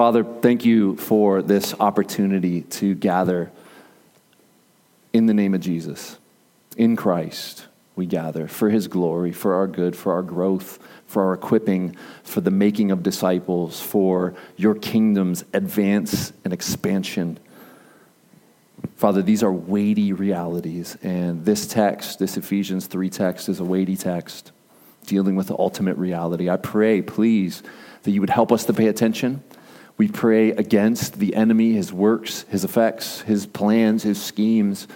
Father, thank you for this opportunity to gather in the name of Jesus. In Christ, we gather for his glory, for our good, for our growth, for our equipping, for the making of disciples, for your kingdom's advance and expansion. Father, these are weighty realities, and this text, this Ephesians 3 text, is a weighty text dealing with the ultimate reality. I pray, please, that you would help us to pay attention. We pray against the enemy, his works, his effects, his plans, his schemes.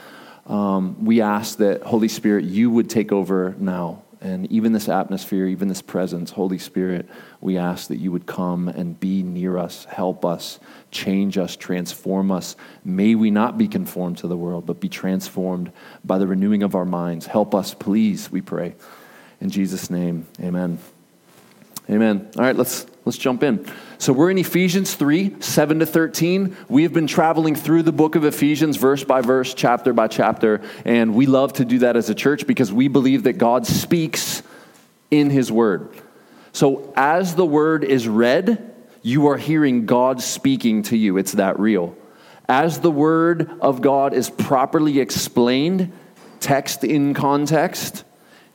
Um, we ask that, Holy Spirit, you would take over now. And even this atmosphere, even this presence, Holy Spirit, we ask that you would come and be near us, help us, change us, transform us. May we not be conformed to the world, but be transformed by the renewing of our minds. Help us, please, we pray. In Jesus' name, amen. Amen. All right, let's, let's jump in. So we're in Ephesians 3 7 to 13. We have been traveling through the book of Ephesians, verse by verse, chapter by chapter. And we love to do that as a church because we believe that God speaks in his word. So as the word is read, you are hearing God speaking to you. It's that real. As the word of God is properly explained, text in context,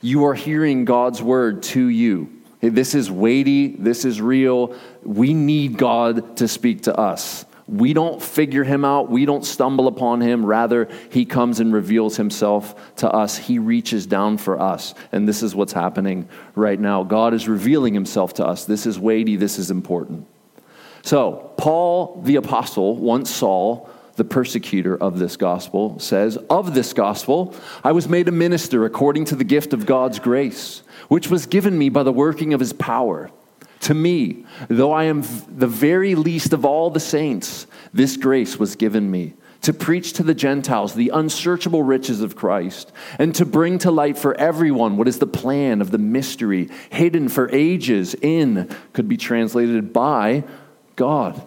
you are hearing God's word to you. This is weighty, this is real. We need God to speak to us. We don't figure him out. We don't stumble upon him. Rather, he comes and reveals himself to us. He reaches down for us. And this is what's happening right now. God is revealing himself to us. This is weighty. This is important. So, Paul the apostle once Saul the persecutor of this gospel, says, Of this gospel, I was made a minister according to the gift of God's grace, which was given me by the working of his power. To me, though I am the very least of all the saints, this grace was given me to preach to the Gentiles the unsearchable riches of Christ, and to bring to light for everyone what is the plan of the mystery hidden for ages in, could be translated by God,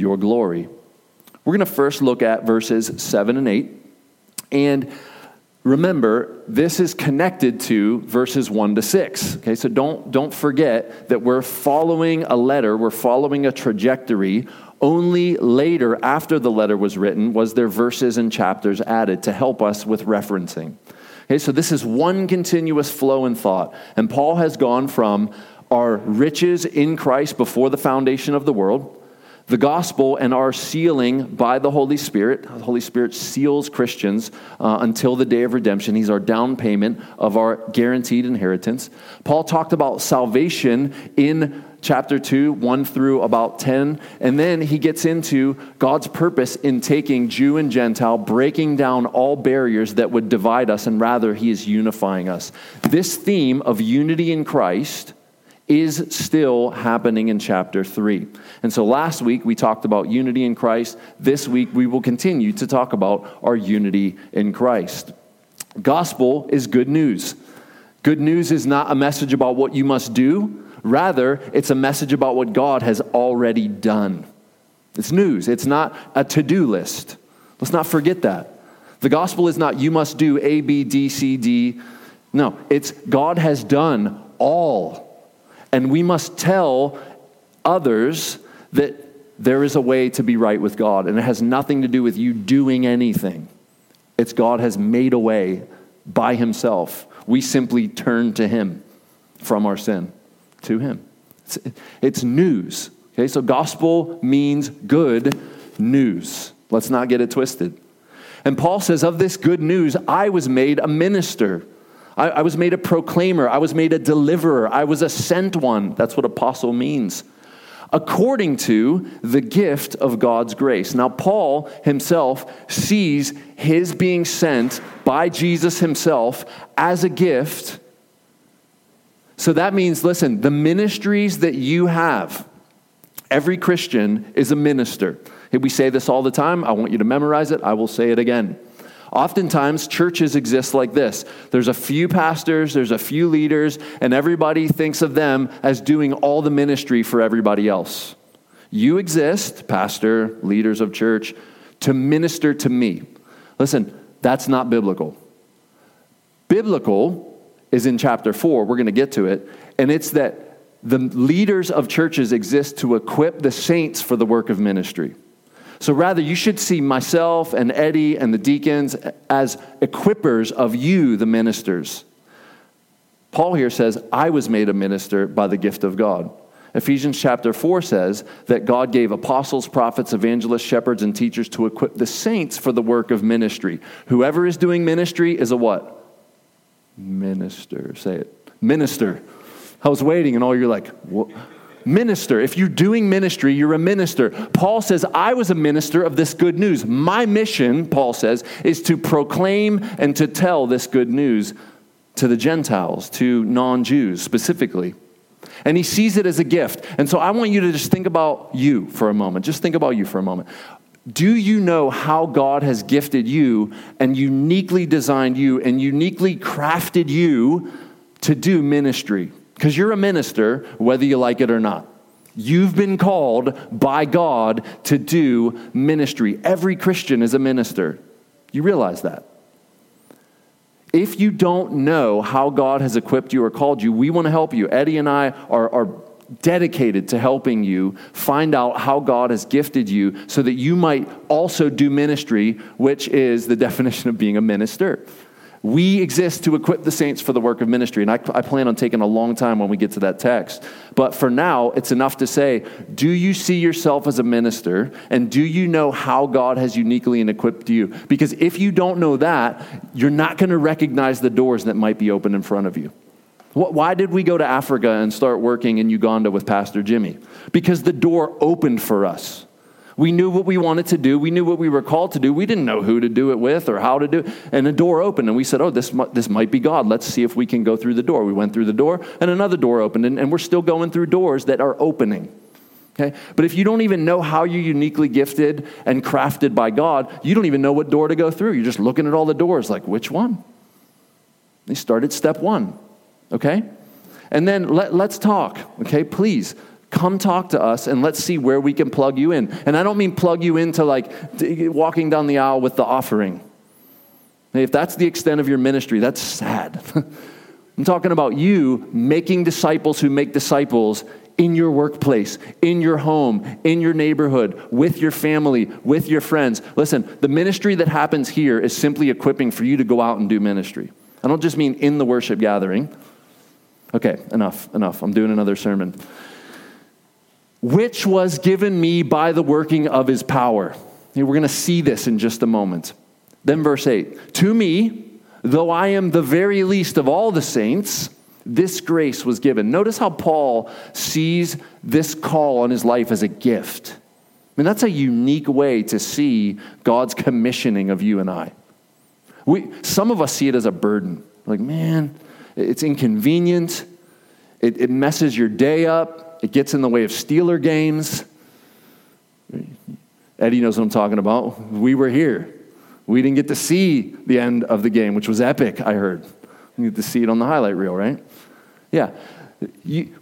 your glory. We're going to first look at verses 7 and 8. And remember, this is connected to verses 1 to 6. Okay, so don't, don't forget that we're following a letter, we're following a trajectory. Only later, after the letter was written, was there verses and chapters added to help us with referencing. Okay, so this is one continuous flow in thought. And Paul has gone from our riches in Christ before the foundation of the world the gospel and our sealing by the Holy Spirit. The Holy Spirit seals Christians uh, until the day of redemption. He's our down payment of our guaranteed inheritance. Paul talked about salvation in chapter 2, 1 through about 10. And then he gets into God's purpose in taking Jew and Gentile, breaking down all barriers that would divide us, and rather, he is unifying us. This theme of unity in Christ is still happening in chapter 3. And so last week we talked about unity in Christ. This week we will continue to talk about our unity in Christ. Gospel is good news. Good news is not a message about what you must do, rather, it's a message about what God has already done. It's news, it's not a to do list. Let's not forget that. The gospel is not you must do A, B, D, C, D. No, it's God has done all and we must tell others that there is a way to be right with God, and it has nothing to do with you doing anything. It's God has made a way by Himself. We simply turn to Him from our sin to Him. It's, it's news. Okay, so gospel means good news. Let's not get it twisted. And Paul says, Of this good news, I was made a minister. I, I was made a proclaimer. I was made a deliverer. I was a sent one. That's what apostle means according to the gift of God's grace. Now, Paul himself sees his being sent by Jesus himself as a gift. So that means, listen, the ministries that you have, Every Christian is a minister. We say this all the time. I want you to memorize it. I will say it again. Oftentimes, churches exist like this there's a few pastors, there's a few leaders, and everybody thinks of them as doing all the ministry for everybody else. You exist, pastor, leaders of church, to minister to me. Listen, that's not biblical. Biblical is in chapter 4. We're going to get to it. And it's that the leaders of churches exist to equip the saints for the work of ministry. So rather, you should see myself and Eddie and the deacons as equippers of you, the ministers. Paul here says, I was made a minister by the gift of God. Ephesians chapter 4 says that God gave apostles, prophets, evangelists, shepherds, and teachers to equip the saints for the work of ministry. Whoever is doing ministry is a what? Minister. Say it. Minister. I was waiting, and all you're like, what? Minister. If you're doing ministry, you're a minister. Paul says, I was a minister of this good news. My mission, Paul says, is to proclaim and to tell this good news to the Gentiles, to non Jews specifically. And he sees it as a gift. And so I want you to just think about you for a moment. Just think about you for a moment. Do you know how God has gifted you and uniquely designed you and uniquely crafted you to do ministry? Because you're a minister, whether you like it or not. You've been called by God to do ministry. Every Christian is a minister. You realize that. If you don't know how God has equipped you or called you, we want to help you. Eddie and I are, are dedicated to helping you find out how God has gifted you so that you might also do ministry, which is the definition of being a minister. We exist to equip the saints for the work of ministry. And I, I, plan on taking a long time when we get to that text. But for now, it's enough to say do you see yourself as a minister? And do you know how God has uniquely and equipped you? Because if you don't know that, you're not going to recognize the doors that might be open in front of you. Why did we go to Africa and start working in Uganda with Pastor Jimmy? Because the door opened for us. We knew what we wanted to do. We knew what we were called to do. We didn't know who to do it with or how to do it. And the door opened, and we said, Oh, this, this might be God. Let's see if we can go through the door. We went through the door, and another door opened, and, and we're still going through doors that are opening. Okay? But if you don't even know how you're uniquely gifted and crafted by God, you don't even know what door to go through. You're just looking at all the doors, like, which one? They started step one. Okay? And then let, let's talk. Okay? Please come talk to us and let's see where we can plug you in. And I don't mean plug you into like walking down the aisle with the offering. If that's the extent of your ministry, that's sad. I'm talking about you making disciples who make disciples in your workplace, in your home, in your neighborhood, with your family, with your friends. Listen, the ministry that happens here is simply equipping for you to go out and do ministry. I don't just mean in the worship gathering. Okay, enough, enough. I'm doing another sermon which was given me by the working of his power. And we're going to see this in just a moment. Then, verse 8 To me, though I am the very least of all the saints, this grace was given. Notice how Paul sees this call on his life as a gift. I mean, that's a unique way to see God's commissioning of you and I. We, some of us see it as a burden. Like, man, it's inconvenient. It, it messes your day up it gets in the way of Steeler games. Eddie knows what I'm talking about. We were here. We didn't get to see the end of the game, which was epic, I heard. We get to see it on the highlight reel, right? Yeah.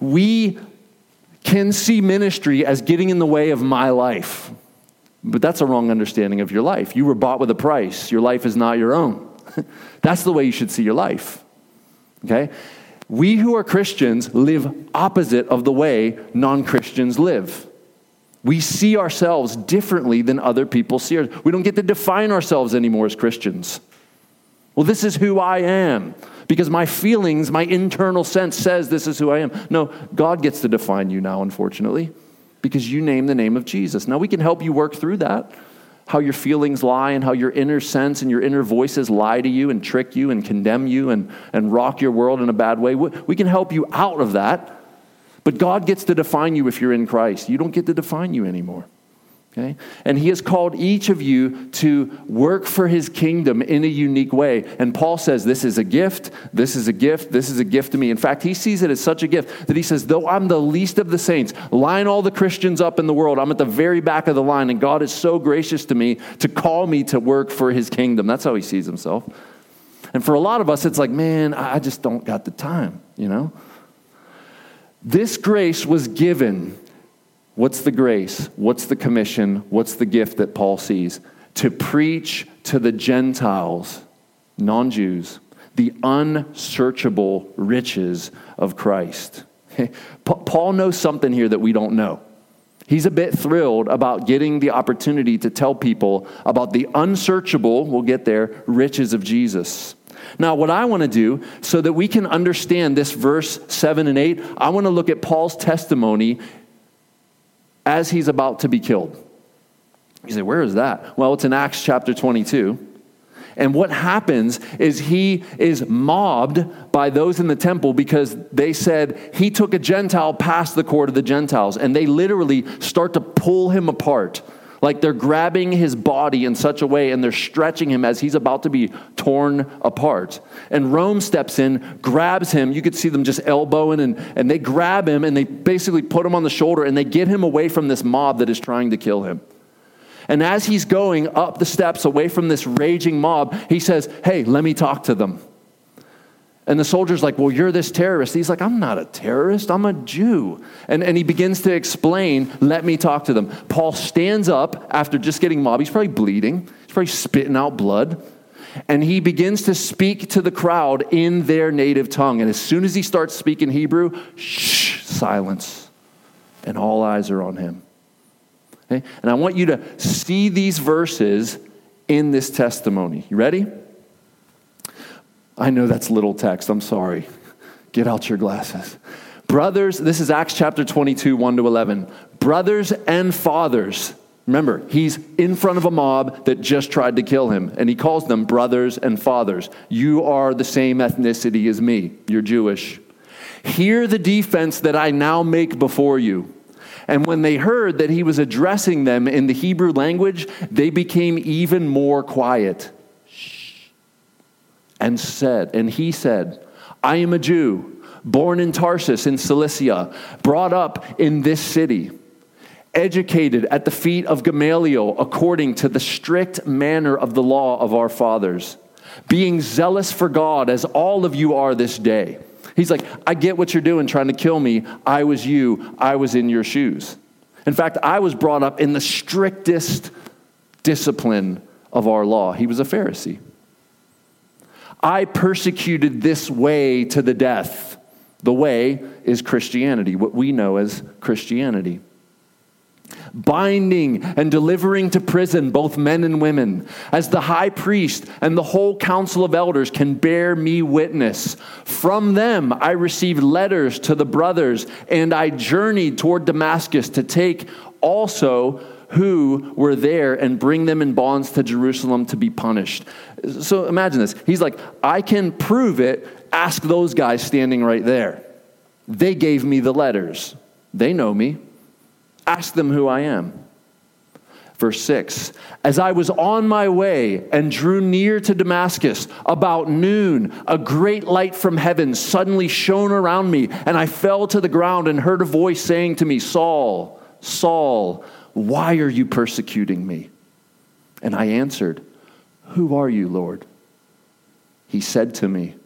We can see ministry as getting in the way of my life. But that's a wrong understanding of your life. You were bought with a price. Your life is not your own. that's the way you should see your life. Okay? We who are Christians live opposite of the way non Christians live. We see ourselves differently than other people see us. We don't get to define ourselves anymore as Christians. Well, this is who I am because my feelings, my internal sense says this is who I am. No, God gets to define you now, unfortunately, because you name the name of Jesus. Now, we can help you work through that how your feelings lie and how your inner sense and your inner voices lie to you and trick you and condemn you and, and rock your world in a bad way. We can help you out of that. But God gets to define you if you're in Christ. You don't get to define you anymore. Okay? And he has called each of you to work for his kingdom in a unique way. And Paul says, This is a gift, this is a gift, this is a gift to me. In fact, he sees it as such a gift that he says, Though I'm the least of the saints, line all the Christians up in the world, I'm at the very back of the line, and God is so gracious to me to call me to work for his kingdom. That's how he sees himself. And for a lot of us, it's like, Man, I just don't got the time, you know? This grace was given What's the grace? What's the commission? What's the gift that Paul sees? To preach to the Gentiles, non Jews, the unsearchable riches of Christ. Paul knows something here that we don't know. He's a bit thrilled about getting the opportunity to tell people about the unsearchable, we'll get there, riches of Jesus. Now, what I want to do so that we can understand this verse 7 and 8, I want to look at Paul's testimony as he's about to be killed. You say, where is that? Well, it's in Acts chapter 22. And what happens is he is mobbed by those in the temple because they said he took a Gentile past the court of the Gentiles. And they literally start to pull him apart like they're grabbing his body in such a way and they're stretching him as he's about to be torn apart. And Rome steps in, grabs him. You could see them just elbowing and, and they grab him and they basically put him on the shoulder and they get him away from this mob that is trying to kill him. And as he's going up the steps away from this raging mob, he says, Hey, let me talk to them. And the soldier's like, Well, you're this terrorist. He's like, I'm not a terrorist, I'm a Jew. And, and he begins to explain, Let me talk to them. Paul stands up after just getting mobbed. He's probably bleeding, he's probably spitting out blood. And he begins to speak to the crowd in their native tongue. And as soon as he starts speaking Hebrew, shh, silence. And all eyes are on him. Okay? And I want you to see these verses in this testimony. You ready? I know that's little text. I'm sorry. Get out your glasses. Brothers, this is Acts chapter 22, 1 to 11. Brothers and fathers. Remember, he's in front of a mob that just tried to kill him, and he calls them brothers and fathers. You are the same ethnicity as me. You're Jewish. Hear the defense that I now make before you. And when they heard that he was addressing them in the Hebrew language, they became even more quiet and said, and he said, I am a Jew, born in Tarsus in Cilicia, brought up in this city, educated at the feet of Gamaliel according to the strict manner of the law of our fathers, being zealous for God as all of you are this day. He's like, I get what you're doing trying to kill me. I was you, I was in your shoes. In fact, I was brought up in the strictest discipline of our law. He was a Pharisee. I persecuted this way to the death. The way is Christianity, what we know as Christianity. Binding and delivering to prison both men and women, as the high priest and the whole council of elders can bear me witness. From them I received letters to the brothers, and I journeyed toward Damascus to take also who were there and bring them in bonds to Jerusalem to be punished. So imagine this. He's like, I can prove it. Ask those guys standing right there. They gave me the letters, they know me. Ask them who I am. Verse 6 As I was on my way and drew near to Damascus, about noon, a great light from heaven suddenly shone around me, and I fell to the ground and heard a voice saying to me, Saul, Saul, why are you persecuting me? And I answered, Who are you, Lord? He said to me,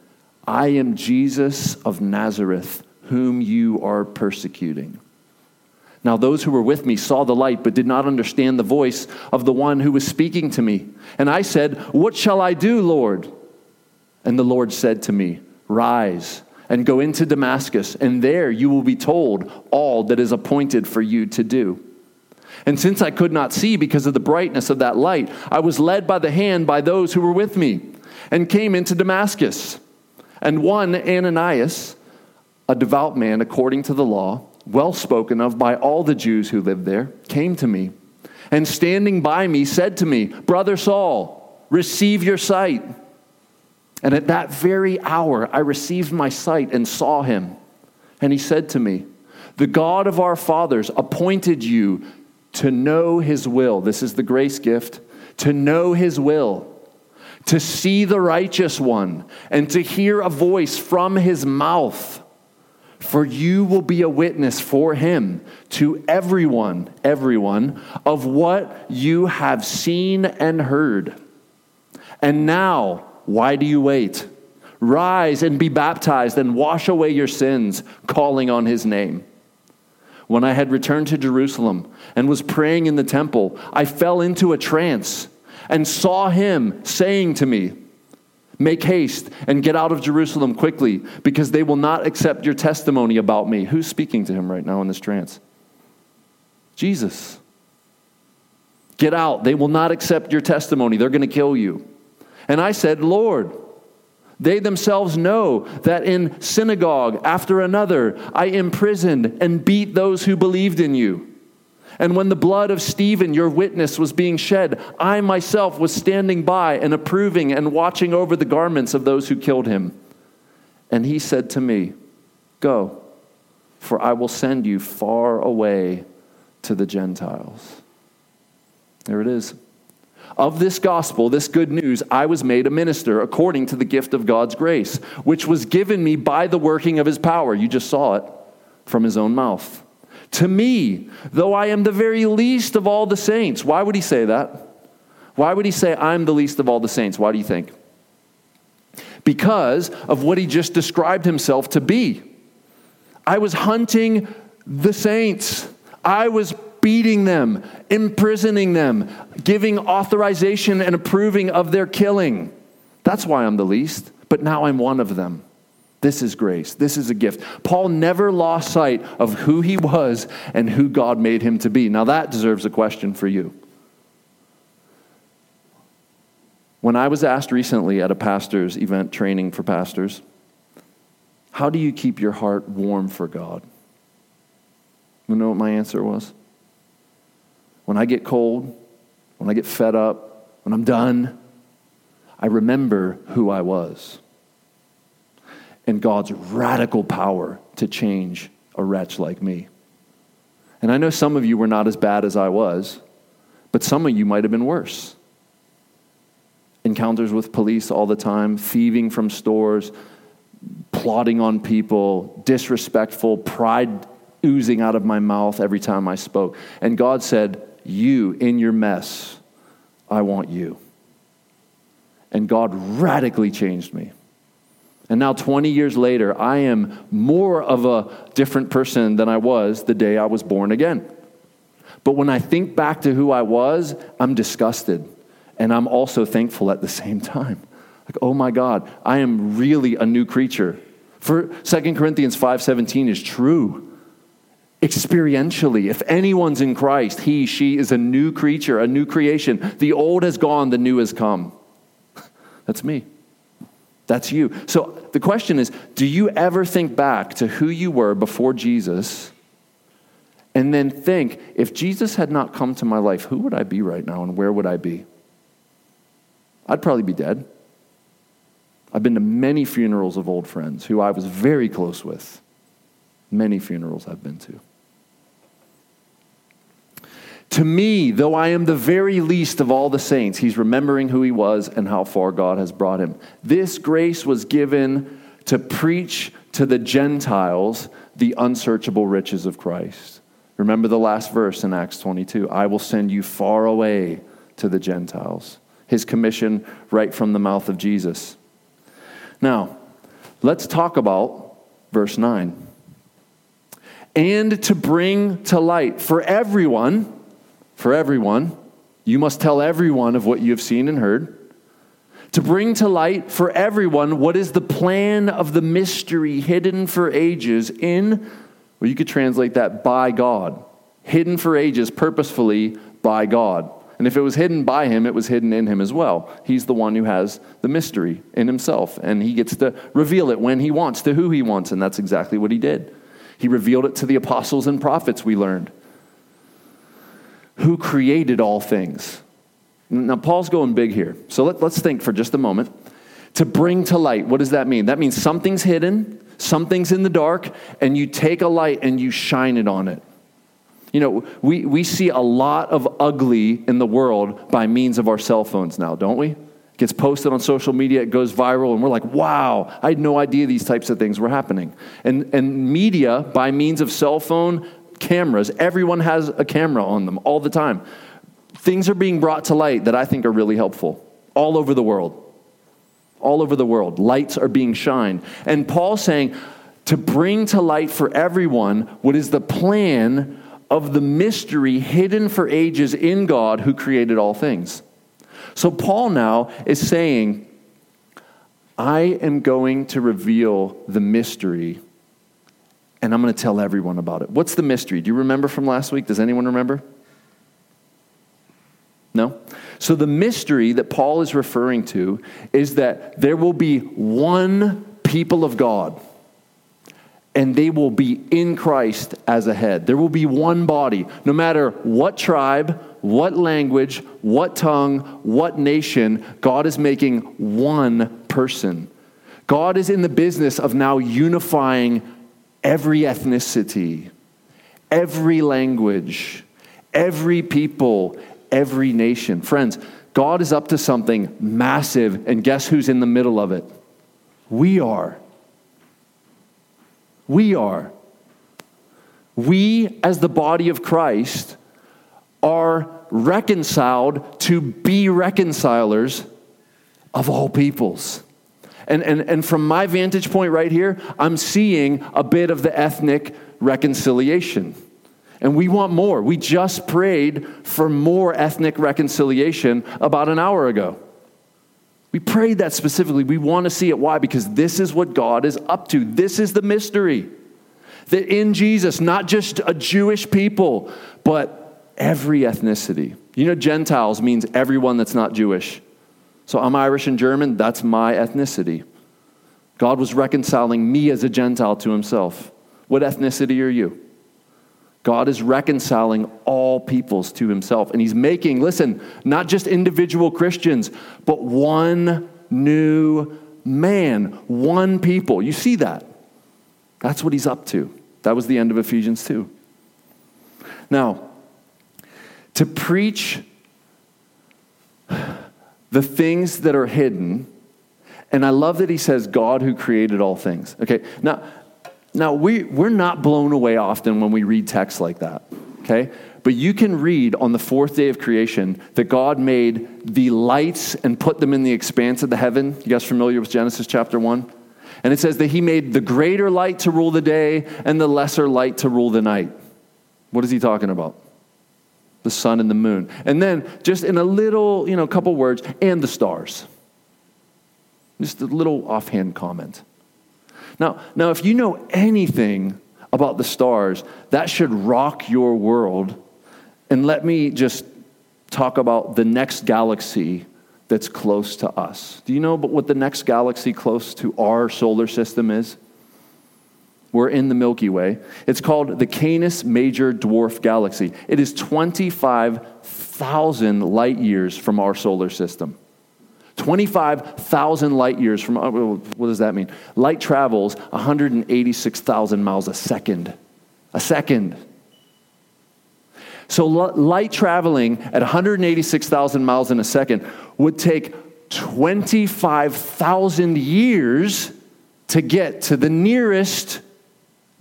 I am Jesus of Nazareth, whom you are persecuting. Now, those who were with me saw the light, but did not understand the voice of the one who was speaking to me. And I said, What shall I do, Lord? And the Lord said to me, Rise and go into Damascus, and there you will be told all that is appointed for you to do. And since I could not see because of the brightness of that light, I was led by the hand by those who were with me and came into Damascus. And one, Ananias, a devout man according to the law, well spoken of by all the Jews who lived there, came to me and standing by me said to me, Brother Saul, receive your sight. And at that very hour I received my sight and saw him. And he said to me, The God of our fathers appointed you to know his will. This is the grace gift. To know his will, to see the righteous one, and to hear a voice from his mouth. For you will be a witness for him to everyone, everyone, of what you have seen and heard. And now, why do you wait? Rise and be baptized and wash away your sins, calling on his name. When I had returned to Jerusalem and was praying in the temple, I fell into a trance and saw him saying to me, Make haste and get out of Jerusalem quickly, because they will not accept your testimony about me. Who's speaking to him right now in this trance? Jesus. Get out. They will not accept your testimony. They're going to kill you. And I said, Lord, they themselves know that in synagogue after another I imprisoned and beat those who believed in you. And when the blood of Stephen, your witness, was being shed, I myself was standing by and approving and watching over the garments of those who killed him. And he said to me, Go, for I will send you far away to the Gentiles. There it is. Of this gospel, this good news, I was made a minister according to the gift of God's grace, which was given me by the working of his power. You just saw it from his own mouth. To me, though I am the very least of all the saints. Why would he say that? Why would he say, I'm the least of all the saints? Why do you think? Because of what he just described himself to be. I was hunting the saints. I was beating them, imprisoning them, giving authorization and approving of their killing. That's why I'm the least, but now I'm one of them. This is grace. This is a gift. Paul never lost sight of who he was and who God made him to be. Now, that deserves a question for you. When I was asked recently at a pastor's event training for pastors, how do you keep your heart warm for God? You know what my answer was? When I get cold, when I get fed up, when I'm done, I remember who I was and God's radical power to change a wretch like me. And I know some of you were not as bad as I was, but some of you might have been worse. Encounters with police all the time, thieving from stores, plotting on people, disrespectful, pride oozing out of my mouth every time I spoke. And God said, You, in your mess, I want you. And God radically changed me. And now, 20 years later, I am more of a different person than I was the day I was born again. But when I think back to who I was, I'm disgusted. And I'm also thankful at the same time. Like, oh my God, I am really a new creature. For 2 Corinthians 5:17 is true. Experientially, if anyone's in Christ, he, she is a new creature, a new creation. The old has gone, the new has come. That's me. That's you. So the question is do you ever think back to who you were before Jesus and then think, if Jesus had not come to my life, who would I be right now and where would I be? I'd probably be dead. I've been to many funerals of old friends who I was very close with. Many funerals I've been to. To me, though I am the very least of all the saints, he's remembering who he was and how far God has brought him. This grace was given to preach to the Gentiles the unsearchable riches of Christ. Remember the last verse in Acts 22 I will send you far away to the Gentiles. His commission right from the mouth of Jesus. Now, let's talk about verse 9. And to bring to light for everyone for everyone. You must tell everyone of what you have seen and heard. To bring to light for everyone what is the plan of the mystery hidden for ages in, well, you could translate that by God. Hidden for ages purposefully by God. And if it was hidden by him, it was hidden in him as well. He's the one who has the mystery in himself, and he gets to reveal it when he wants, to who he wants, and that's exactly what he did. He revealed it to the apostles and prophets, we learned who created all things. Now, Paul's going big here. So let, us think for just a moment. To bring to light, what does that mean? That means something's hidden, something's in the dark, and you take a light and you shine it on it. You know, we, we see a lot of ugly in the world by means of our cell phones now, don't we? It gets posted on social media, it goes viral, and we're like, wow, I had no idea these types of things were happening. And, and media, by means of cell phone cameras, everyone has a camera on them all the time. Things are being brought to light that I think are really helpful all over the world. All over the world. Lights are being shined. And Paul's saying to bring to light for everyone what is the plan of the mystery hidden for ages in God who created all things. So, Paul now is saying, I am going to reveal the mystery and I'm going to tell everyone about it. What's the mystery? Do you remember from last week? Does anyone remember? No? So, the mystery that Paul is referring to is that there will be one people of God and they will be in Christ as a head. There will be one body, no matter what tribe, what language, what tongue, what nation, God is making one person. God is in the business of now unifying every ethnicity, every language, every people, every nation. Friends, God is up to something massive, and guess who's in the middle of it? We are. We are. We, as the body of Christ, are reconciled to be reconcilers of all peoples. And, and, and from my vantage point right here, I'm seeing a bit of the ethnic reconciliation. And we want more. We just prayed for more ethnic reconciliation about an hour ago. We prayed that specifically. We want to see it. Why? Because this is what God is up to. This is the mystery. That in Jesus, not just a Jewish people, but every ethnicity. You know, Gentiles means everyone that's not Jewish. So I'm Irish and German, that's my ethnicity. God was reconciling me as a Gentile to himself. What ethnicity are you? God is reconciling all peoples to himself. And he's making, listen, not just individual Christians, but one new man, one people. You see that? That's what he's up to. That was the end of Ephesians 2. Now, to preach the things that are hidden, and I love that he says, God who created all things. Okay, now, now, we, we're not blown away often when we read texts like that, okay? But you can read on the fourth day of creation that God made the lights and put them in the expanse of the heaven. You guys familiar with Genesis chapter 1? And it says that he made the greater light to rule the day and the lesser light to rule the night. What is he talking about? The sun and the moon. And then, just in a little, you know, a couple words, and the stars. Just a little offhand comment. Now, now, if you know anything about the stars, that should rock your world. And let me just talk about the next galaxy that's close to us. Do you know what the next galaxy close to our solar system is? We're in the Milky Way. It's called the Canis Major Dwarf Galaxy. It is 25,000 light years from our solar system. 25,000 light years from, uh, what does that mean? Light travels 186,000 miles a second. A second. So, light traveling at 186,000 miles in a second would take 25,000 years to get to the nearest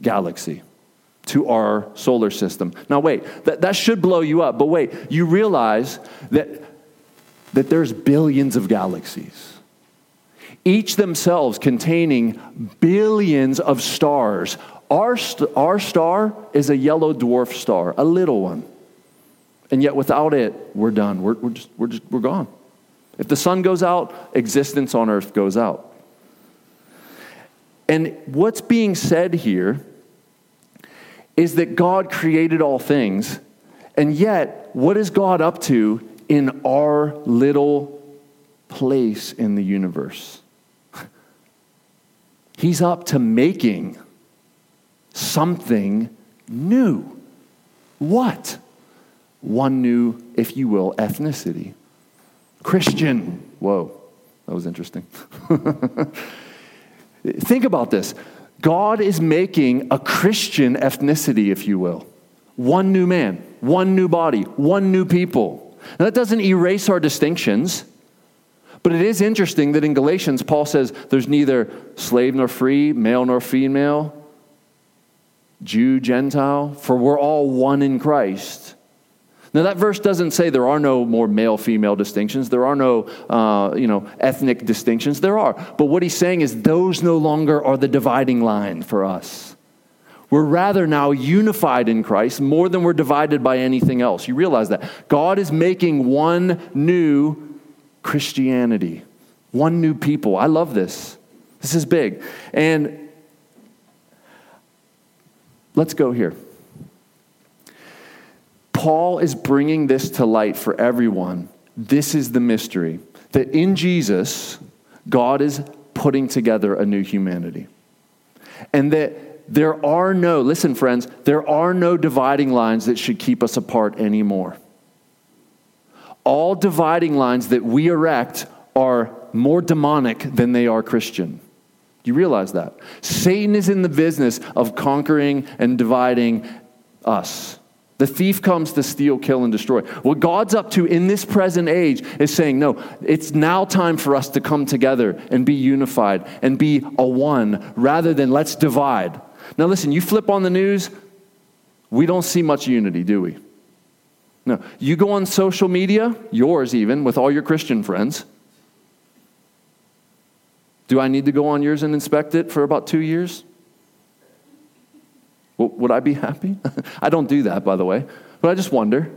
galaxy, to our solar system. Now, wait, that, that should blow you up, but wait, you realize that that there's billions of galaxies, each themselves containing billions of stars. Our, st- our star is a yellow dwarf star, a little one. And yet, without it, we're done. We're, we're, just, we're, just, we're gone. If the sun goes out, existence on earth goes out. And what's being said here is that God created all things, and yet, what is God up to in our little place in the universe. He's up to making something new. What? One new, if you will, ethnicity. Christian. Whoa, that was interesting. Think about this God is making a Christian ethnicity, if you will. One new man, one new body, one new people. Now, that doesn't erase our distinctions, but it is interesting that in Galatians, Paul says there's neither slave nor free, male nor female, Jew, Gentile, for we're all one in Christ. Now, that verse doesn't say there are no more male female distinctions. There are no uh, you know, ethnic distinctions. There are. But what he's saying is those no longer are the dividing line for us. We're rather now unified in Christ more than we're divided by anything else. You realize that. God is making one new Christianity, one new people. I love this. This is big. And let's go here. Paul is bringing this to light for everyone. This is the mystery that in Jesus, God is putting together a new humanity. And that there are no, listen, friends, there are no dividing lines that should keep us apart anymore. All dividing lines that we erect are more demonic than they are Christian. You realize that? Satan is in the business of conquering and dividing us. The thief comes to steal, kill, and destroy. What God's up to in this present age is saying, no, it's now time for us to come together and be unified and be a one rather than let's divide. Now, listen, you flip on the news, we don't see much unity, do we? No. You go on social media, yours even, with all your Christian friends. Do I need to go on yours and inspect it for about two years? Would I be happy? I don't do that, by the way, but I just wonder.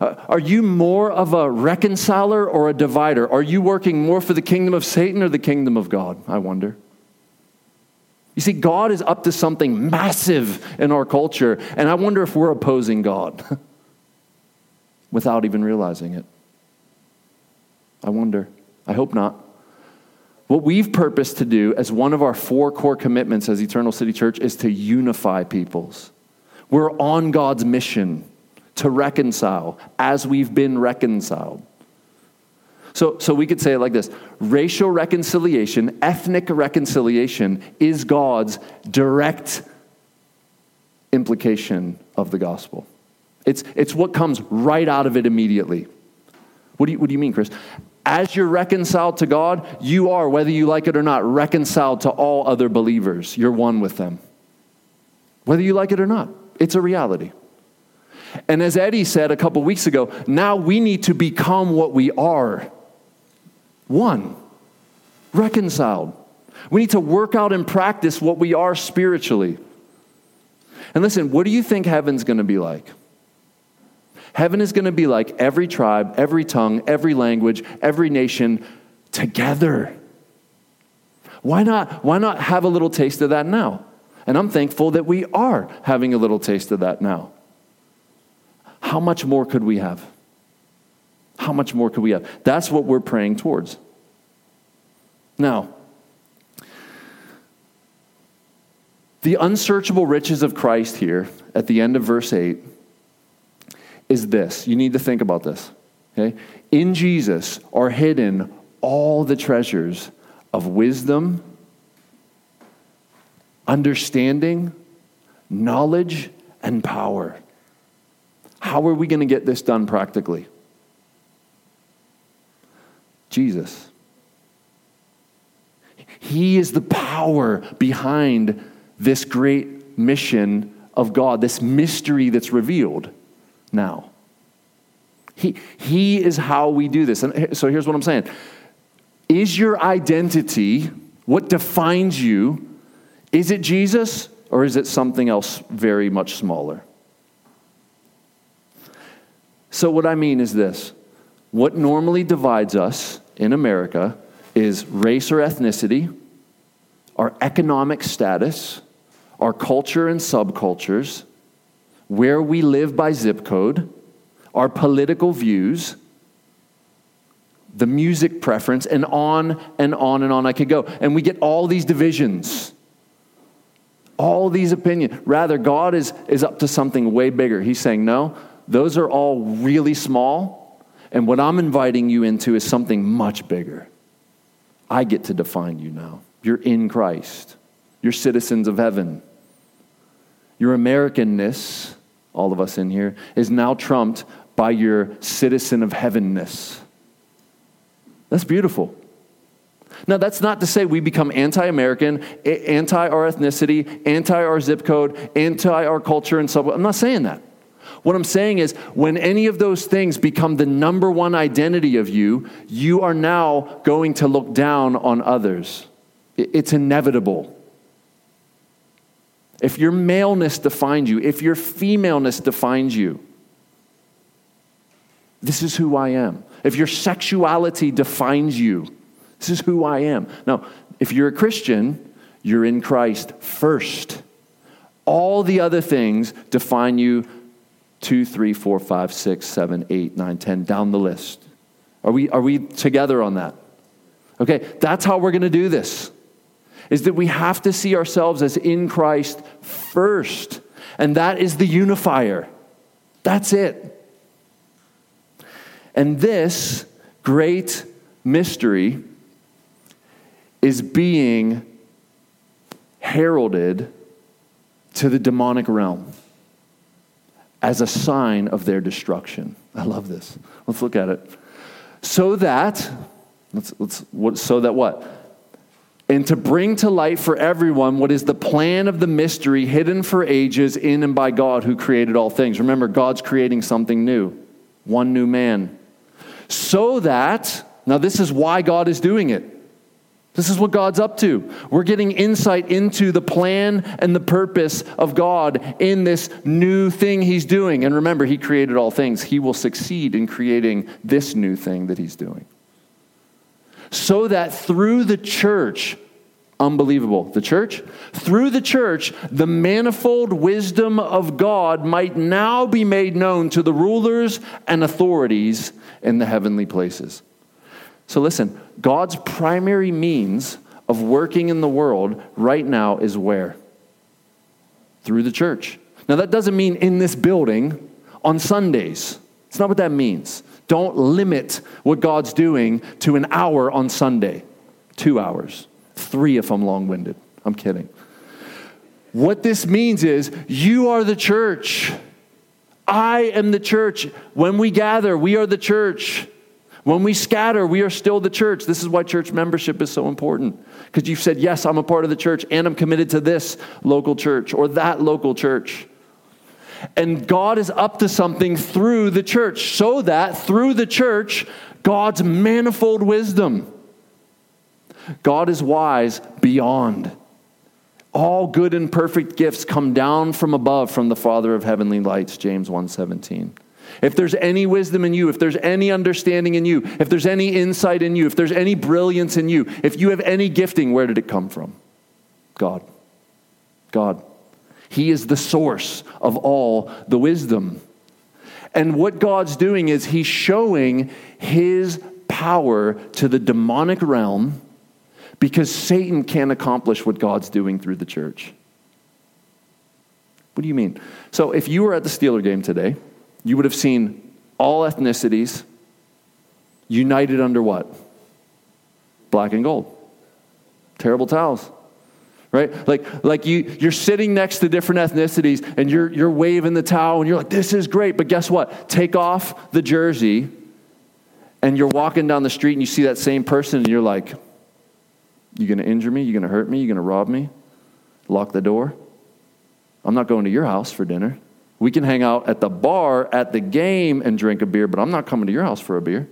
Uh, are you more of a reconciler or a divider? Are you working more for the kingdom of Satan or the kingdom of God? I wonder. You see, God is up to something massive in our culture, and I wonder if we're opposing God without even realizing it. I wonder. I hope not. What we've purposed to do as one of our four core commitments as Eternal City Church is to unify peoples. We're on God's mission to reconcile as we've been reconciled. So, so we could say it like this racial reconciliation, ethnic reconciliation is God's direct implication of the gospel. It's, it's what comes right out of it immediately. What do, you, what do you mean, Chris? As you're reconciled to God, you are, whether you like it or not, reconciled to all other believers. You're one with them. Whether you like it or not, it's a reality. And as Eddie said a couple weeks ago, now we need to become what we are one, reconciled. We need to work out and practice what we are spiritually. And listen, what do you think heaven's going to be like? Heaven is going to be like every tribe, every tongue, every language, every nation together. Why not, why not have a little taste of that now? And I'm thankful that we are having a little taste of that now. How much more could we have? How much more could we have? That's what we're praying towards. Now, the unsearchable riches of Christ here at the end of verse 8 is this. You need to think about this. Okay? In Jesus are hidden all the treasures of wisdom, understanding, knowledge, and power. How are we going to get this done practically? Jesus. He is the power behind this great mission of God, this mystery that's revealed now. He, he is how we do this. And so here's what I'm saying Is your identity, what defines you, is it Jesus or is it something else very much smaller? So, what I mean is this what normally divides us in America is race or ethnicity, our economic status, our culture and subcultures, where we live by zip code, our political views, the music preference, and on and on and on I could go. And we get all these divisions, all these opinions. Rather, God is, is up to something way bigger. He's saying, no, those are all really small. And what I'm inviting you into is something much bigger. I get to define you now. You're in Christ, you're citizens of heaven. Your Americanness, all of us in here, is now trumped by your citizen of heavenness. That's beautiful. Now, that's not to say we become anti American, anti our ethnicity, anti our zip code, anti our culture, and so on. I'm not saying that. What I'm saying is, when any of those things become the number one identity of you, you are now going to look down on others. It's inevitable. If your maleness defines you, if your femaleness defines you, this is who I am. If your sexuality defines you, this is who I am. Now, if you're a Christian, you're in Christ first. All the other things define you two, three, four, five, six, seven, eight, nine, ten, down the list. Are we, are we together on that? Okay, that's how we're going to do this. Is that we have to see ourselves as in Christ first. And that is the unifier. That's it. And this great mystery is being heralded to the demonic realm as a sign of their destruction. I love this. Let's look at it. So that, let's, let's, what, so that what? And to bring to light for everyone what is the plan of the mystery hidden for ages in and by God who created all things. Remember, God's creating something new, one new man so that, now this is why God is doing it. This is what God's up to. We're getting insight into the plan and the purpose of God in this new thing He's doing. And remember, He created all things. He will succeed in creating this new thing that He's doing. So that through the church, unbelievable, the church, through the church, the manifold wisdom of God might now be made known to the rulers and authorities in the heavenly places. So listen, God's primary means of working in the world right now is where? Through the church. Now, that doesn't mean in this building on Sundays. It's not what that means. Don't limit what God's doing to an hour on Sunday, two hours, three if I'm long winded. I'm kidding. What this means is you are the church. I am the church. When we gather, we are the church. When we scatter, we are still the church. This is why church membership is so important. Because you've said, Yes, I'm a part of the church and I'm committed to this local church or that local church. And God is up to something through the church, so that through the church, God's manifold wisdom, God is wise beyond all good and perfect gifts come down from above from the Father of heavenly lights, James 1:17. If there's any wisdom in you, if there's any understanding in you, if there's any insight in you, if there's any brilliance in you, if you have any gifting, where did it come from? God. God. He is the source of all the wisdom. And what God's doing is He's showing His power to the demonic realm because Satan can't accomplish what God's doing through the church. What do you mean? So, if you were at the Steeler game today, you would have seen all ethnicities united under what? Black and gold. Terrible towels. Right? Like, like you, you're sitting next to different ethnicities and you're, you're waving the towel and you're like, this is great. But guess what? Take off the jersey and you're walking down the street and you see that same person and you're like, you going to injure me? You going to hurt me? You going to rob me? Lock the door? I'm not going to your house for dinner. We can hang out at the bar at the game and drink a beer, but I'm not coming to your house for a beer.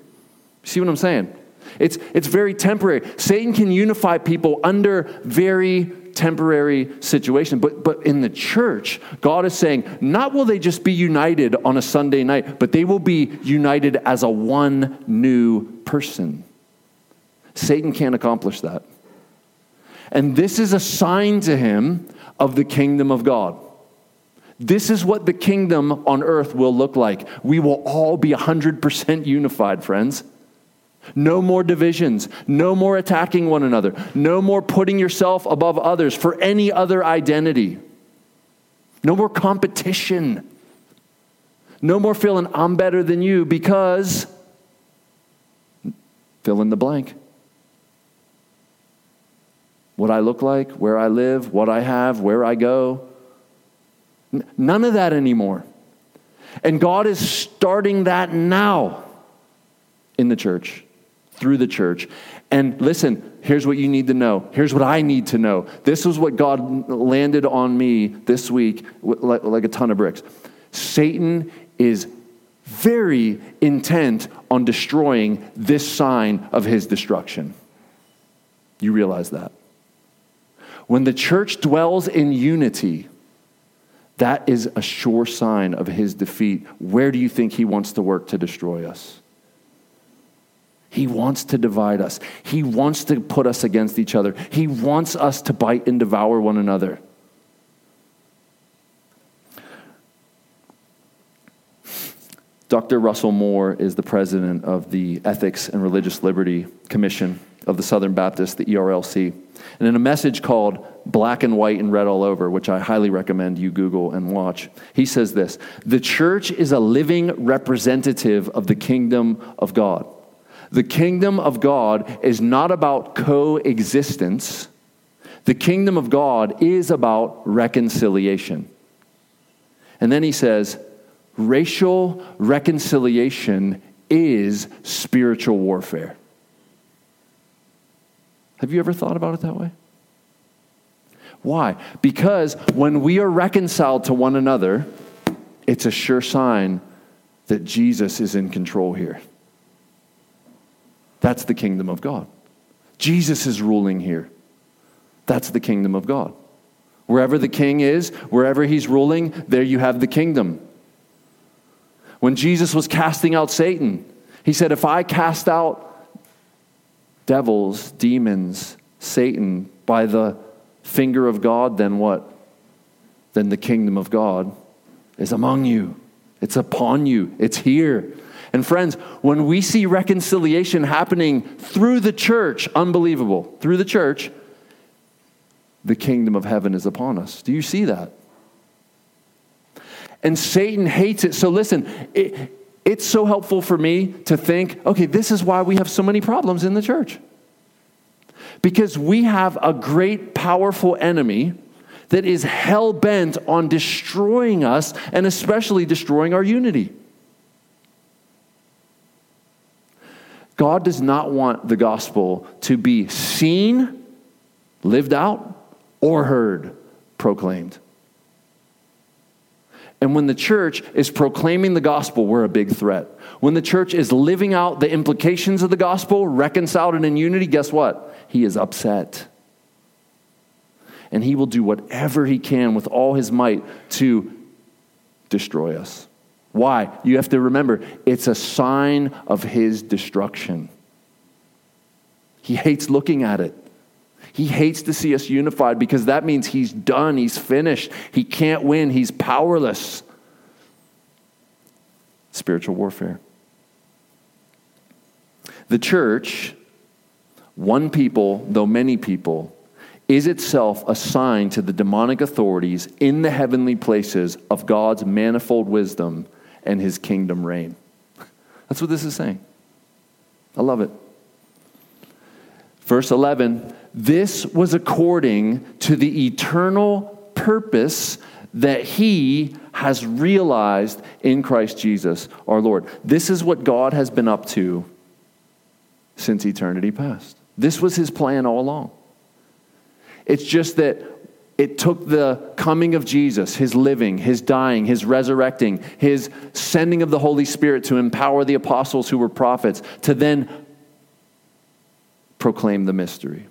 See what I'm saying? It's, it's very temporary. Satan can unify people under very temporary situations. But, but in the church, God is saying, not will they just be united on a Sunday night, but they will be united as a one new person. Satan can't accomplish that. And this is a sign to him of the kingdom of God. This is what the kingdom on earth will look like. We will all be 100% unified, friends. No more divisions. No more attacking one another. No more putting yourself above others for any other identity. No more competition. No more feeling I'm better than you because fill in the blank what I look like, where I live, what I have, where I go. None of that anymore. And God is starting that now in the church, through the church. And listen, here's what you need to know. Here's what I need to know. This is what God landed on me this week like, like a ton of bricks. Satan is very intent on destroying this sign of his destruction. You realize that. When the church dwells in unity, that is a sure sign of his defeat. Where do you think he wants to work to destroy us? He wants to divide us. He wants to put us against each other. He wants us to bite and devour one another. Dr. Russell Moore is the president of the Ethics and Religious Liberty Commission of the Southern Baptist, the ERLC. And in a message called Black and White and Red All Over, which I highly recommend you Google and watch, he says this The church is a living representative of the kingdom of God. The kingdom of God is not about coexistence, the kingdom of God is about reconciliation. And then he says, racial reconciliation is spiritual warfare. Have you ever thought about it that way? Why? Because when we are reconciled to one another, it's a sure sign that Jesus is in control here. That's the kingdom of God. Jesus is ruling here. That's the kingdom of God. Wherever the king is, wherever he's ruling, there you have the kingdom. When Jesus was casting out Satan, he said, If I cast out devils, demons, Satan by the finger of God, then what? Then the kingdom of God is among you. It's upon you. It's here. And friends, when we see reconciliation happening through the church, unbelievable, through the church, the kingdom of heaven is upon us. Do you see that? And Satan hates it. So listen, it, it's so helpful for me to think okay, this is why we have so many problems in the church. Because we have a great, powerful enemy that is hell bent on destroying us and especially destroying our unity. God does not want the gospel to be seen, lived out, or heard, proclaimed. And when the church is proclaiming the gospel, we're a big threat. When the church is living out the implications of the gospel, reconciled and in unity, guess what? He is upset. And he will do whatever he can with all his might to destroy us. Why? You have to remember, it's a sign of his destruction. He hates looking at it. He hates to see us unified because that means he's done, he's finished, he can't win, he's powerless. Spiritual warfare. The church, one people, though many people, is itself a sign to the demonic authorities in the heavenly places of God's manifold wisdom and his kingdom reign. That's what this is saying. I love it. Verse 11 this was according to the eternal purpose that he has realized in Christ Jesus our Lord. This is what God has been up to since eternity past. This was his plan all along. It's just that it took the coming of Jesus, his living, his dying, his resurrecting, his sending of the Holy Spirit to empower the apostles who were prophets to then proclaim the mystery.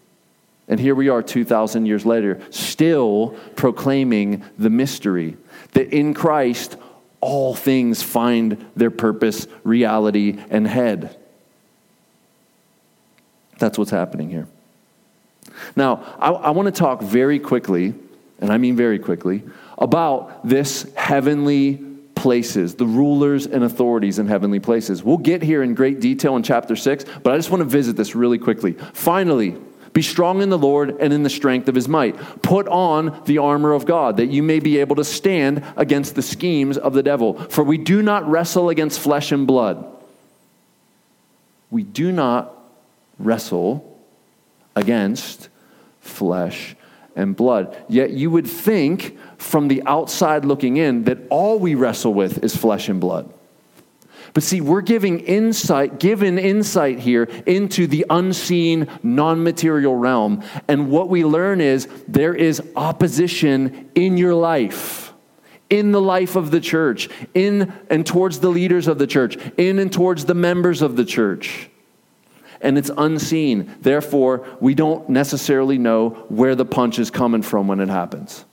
And here we are 2,000 years later, still proclaiming the mystery that in Christ all things find their purpose, reality, and head. That's what's happening here. Now, I, I want to talk very quickly, and I mean very quickly, about this heavenly places, the rulers and authorities in heavenly places. We'll get here in great detail in chapter 6, but I just want to visit this really quickly. Finally, be strong in the Lord and in the strength of his might. Put on the armor of God, that you may be able to stand against the schemes of the devil. For we do not wrestle against flesh and blood. We do not wrestle against flesh and blood. Yet you would think from the outside looking in that all we wrestle with is flesh and blood. But see, we're giving insight, given insight here into the unseen, non material realm. And what we learn is there is opposition in your life, in the life of the church, in and towards the leaders of the church, in and towards the members of the church. And it's unseen. Therefore, we don't necessarily know where the punch is coming from when it happens.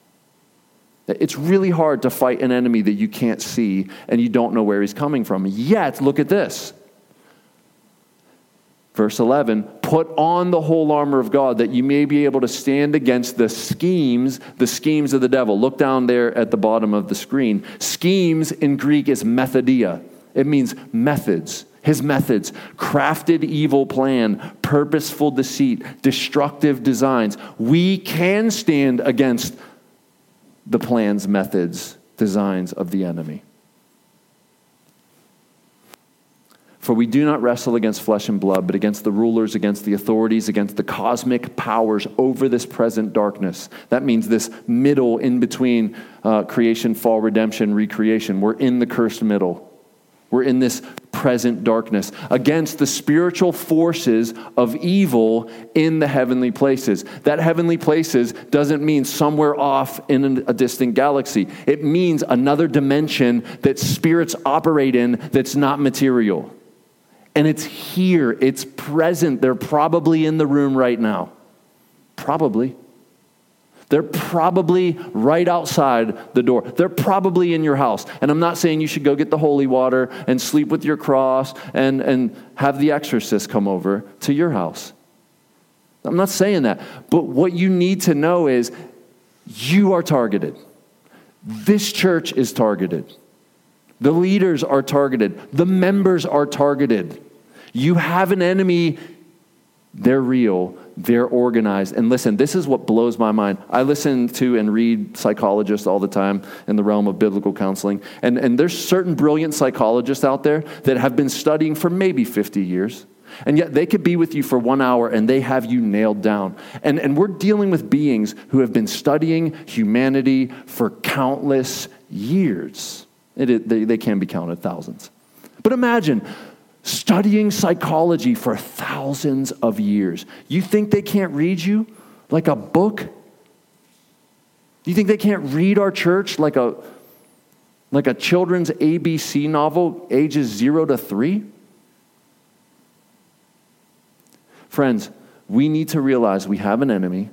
It's really hard to fight an enemy that you can't see and you don't know where he's coming from. Yet, look at this. Verse 11, put on the whole armor of God that you may be able to stand against the schemes, the schemes of the devil. Look down there at the bottom of the screen. Schemes in Greek is methodia, it means methods. His methods, crafted evil plan, purposeful deceit, destructive designs. We can stand against the plans, methods, designs of the enemy. For we do not wrestle against flesh and blood, but against the rulers, against the authorities, against the cosmic powers over this present darkness. That means this middle in between uh, creation, fall, redemption, recreation. We're in the cursed middle. We're in this present darkness against the spiritual forces of evil in the heavenly places. That heavenly places doesn't mean somewhere off in a distant galaxy, it means another dimension that spirits operate in that's not material. And it's here, it's present. They're probably in the room right now. Probably. They're probably right outside the door. They're probably in your house. And I'm not saying you should go get the holy water and sleep with your cross and, and have the exorcist come over to your house. I'm not saying that. But what you need to know is you are targeted. This church is targeted. The leaders are targeted. The members are targeted. You have an enemy, they're real they're organized. And listen, this is what blows my mind. I listen to and read psychologists all the time in the realm of biblical counseling. And, and there's certain brilliant psychologists out there that have been studying for maybe 50 years. And yet they could be with you for one hour and they have you nailed down. And, and we're dealing with beings who have been studying humanity for countless years. It, they, they can be counted thousands. But imagine studying psychology for thousands of years. You think they can't read you like a book? You think they can't read our church like a like a children's ABC novel ages 0 to 3? Friends, we need to realize we have an enemy.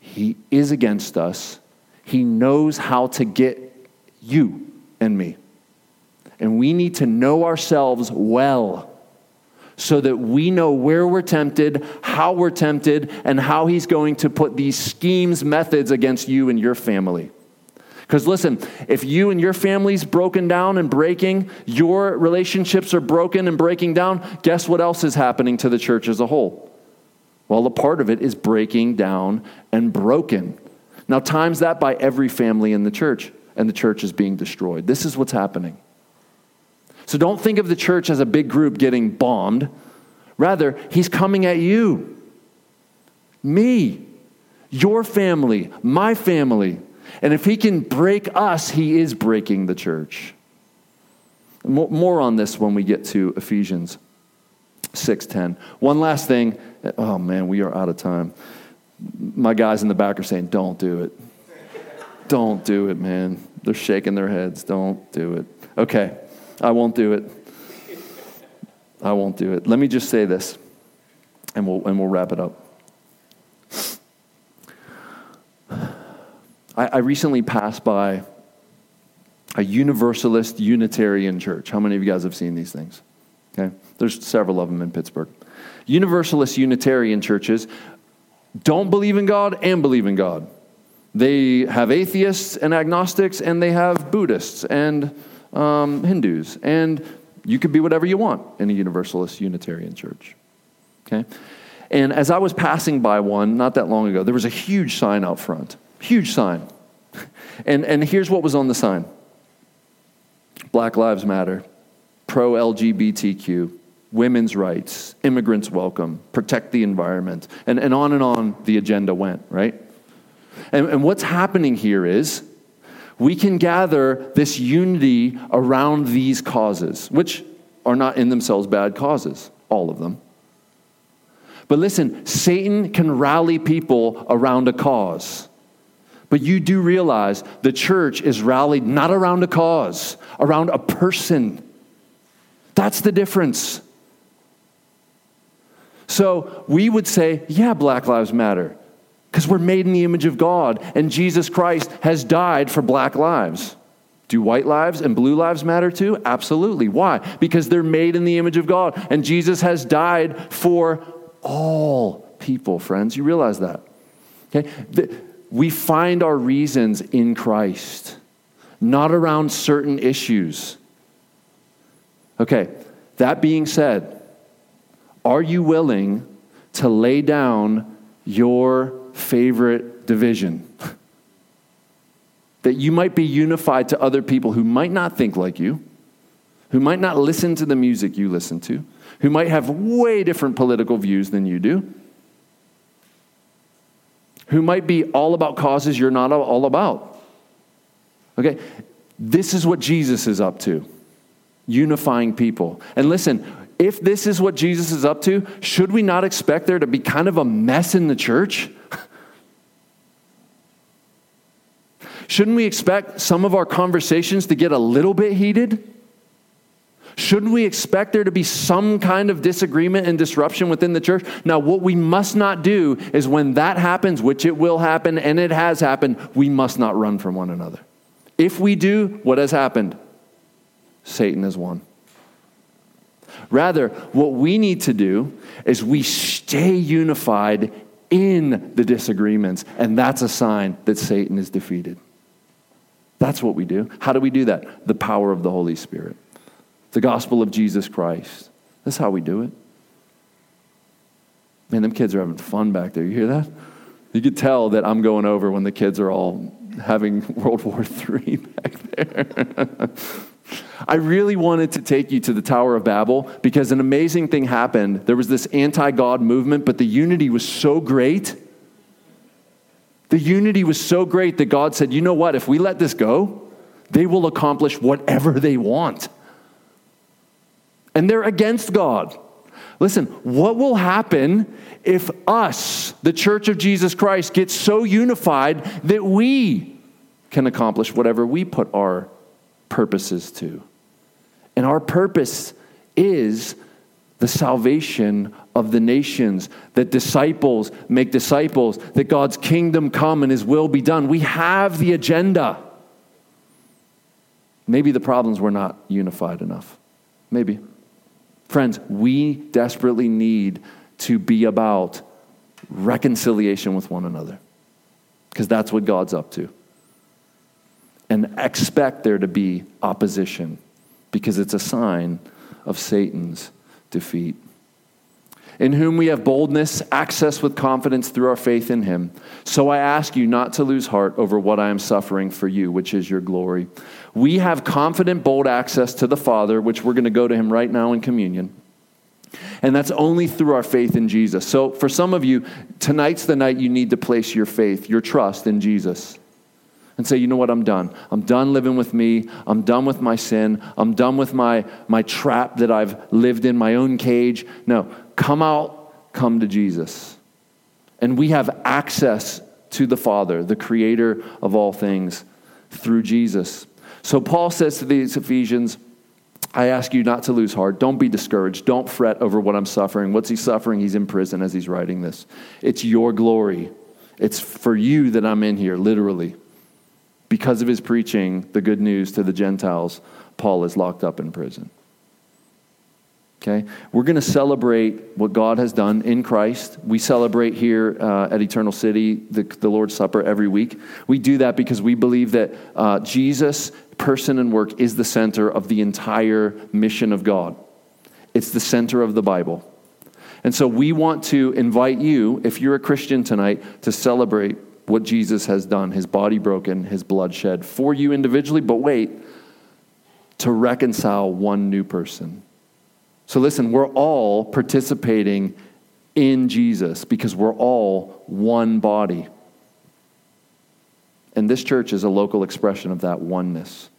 He is against us. He knows how to get you and me. And we need to know ourselves well so that we know where we're tempted, how we're tempted, and how He's going to put these schemes, methods against you and your family. Because listen, if you and your family's broken down and breaking, your relationships are broken and breaking down, guess what else is happening to the church as a whole? Well, a part of it is breaking down and broken. Now, times that by every family in the church, and the church is being destroyed. This is what's happening. So don't think of the church as a big group getting bombed. Rather, he's coming at you, me, your family, my family. And if he can break us, he is breaking the church. More on this when we get to Ephesians 6:10. One last thing. Oh man, we are out of time. My guys in the back are saying, "Don't do it. Don't do it, man." They're shaking their heads. Don't do it. Okay. I won't do it. I won't do it. Let me just say this, and we'll, and we'll wrap it up. I, I recently passed by a Universalist Unitarian church. How many of you guys have seen these things? Okay, there's several of them in Pittsburgh. Universalist Unitarian churches don't believe in God and believe in God. They have atheists and agnostics, and they have Buddhists and um, Hindus, and you could be whatever you want in a Universalist Unitarian church. Okay? And as I was passing by one not that long ago, there was a huge sign out front. Huge sign. And, and here's what was on the sign Black Lives Matter, pro LGBTQ, women's rights, immigrants welcome, protect the environment, and, and on and on the agenda went, right? And, and what's happening here is we can gather this unity around these causes, which are not in themselves bad causes, all of them. But listen, Satan can rally people around a cause. But you do realize the church is rallied not around a cause, around a person. That's the difference. So we would say, yeah, Black Lives Matter, because we're made in the image of God, and Jesus Christ has died for black lives. Do white lives and blue lives matter too? Absolutely. Why? Because they're made in the image of God, and Jesus has died for all people, friends. You realize that? Okay? We find our reasons in Christ, not around certain issues. Okay, that being said, are you willing to lay down your favorite division? that you might be unified to other people who might not think like you, who might not listen to the music you listen to, who might have way different political views than you do, who might be all about causes you're not all about. Okay? This is what Jesus is up to unifying people. And listen, if this is what Jesus is up to, should we not expect there to be kind of a mess in the church? Shouldn't we expect some of our conversations to get a little bit heated? Shouldn't we expect there to be some kind of disagreement and disruption within the church? Now, what we must not do is when that happens, which it will happen and it has happened, we must not run from one another. If we do, what has happened? Satan has won. Rather, what we need to do is we stay unified in the disagreements, and that's a sign that Satan is defeated. That's what we do. How do we do that? The power of the Holy Spirit, the gospel of Jesus Christ. That's how we do it. Man, them kids are having fun back there. You hear that? You could tell that I'm going over when the kids are all having World War III back there. I really wanted to take you to the Tower of Babel because an amazing thing happened. There was this anti God movement, but the unity was so great. The unity was so great that God said, you know what? If we let this go, they will accomplish whatever they want. And they're against God. Listen, what will happen if us, the church of Jesus Christ, get so unified that we can accomplish whatever we put our purposes to. And our purpose is the salvation of the nations, that disciples make disciples, that God's kingdom come and his will be done. We have the agenda. Maybe the problems were not unified enough. Maybe. Friends, we desperately need to be about reconciliation with one another because that's what God's up to and expect there to be opposition because it's a sign of Satan's defeat. In whom we have boldness, access with confidence through our faith in him. So I ask you not to lose heart over what I am suffering for you, which is your glory. We have confident, bold access to the Father, which we're going to go to him right now in communion. And that's only through our faith in Jesus. So for some of you, tonight's the night you need to place your faith, your trust in Jesus and say, you know what, I'm done. I'm done living with me. I'm done with my sin. I'm done with my, my trap that I've lived in, my own cage. No, come out, come to Jesus. And we have access to the Father, the creator of all things, through Jesus. So Paul says to these Ephesians, I ask you not to lose heart. Don't be discouraged. Don't fret over what I'm suffering. What's he suffering? He's in prison as he's writing this. It's your glory. It's for you that I'm in here, literally because of his preaching the good news to the Gentiles, Paul is locked up in prison. Okay? We're going to celebrate what God has done in Christ. We celebrate here uh, at Eternal City the, the Lord's Supper every week. We do that because we believe that uh, Jesus' person and work is the center of the entire mission of God, it's the center of the Bible. And so we want to invite you, if you're a Christian tonight, to celebrate what Jesus has done, his body broken, his blood shed for you individually, but wait, to reconcile one new person. So listen, we're all participating in Jesus because we're all one body. And this church is a local expression of that oneness.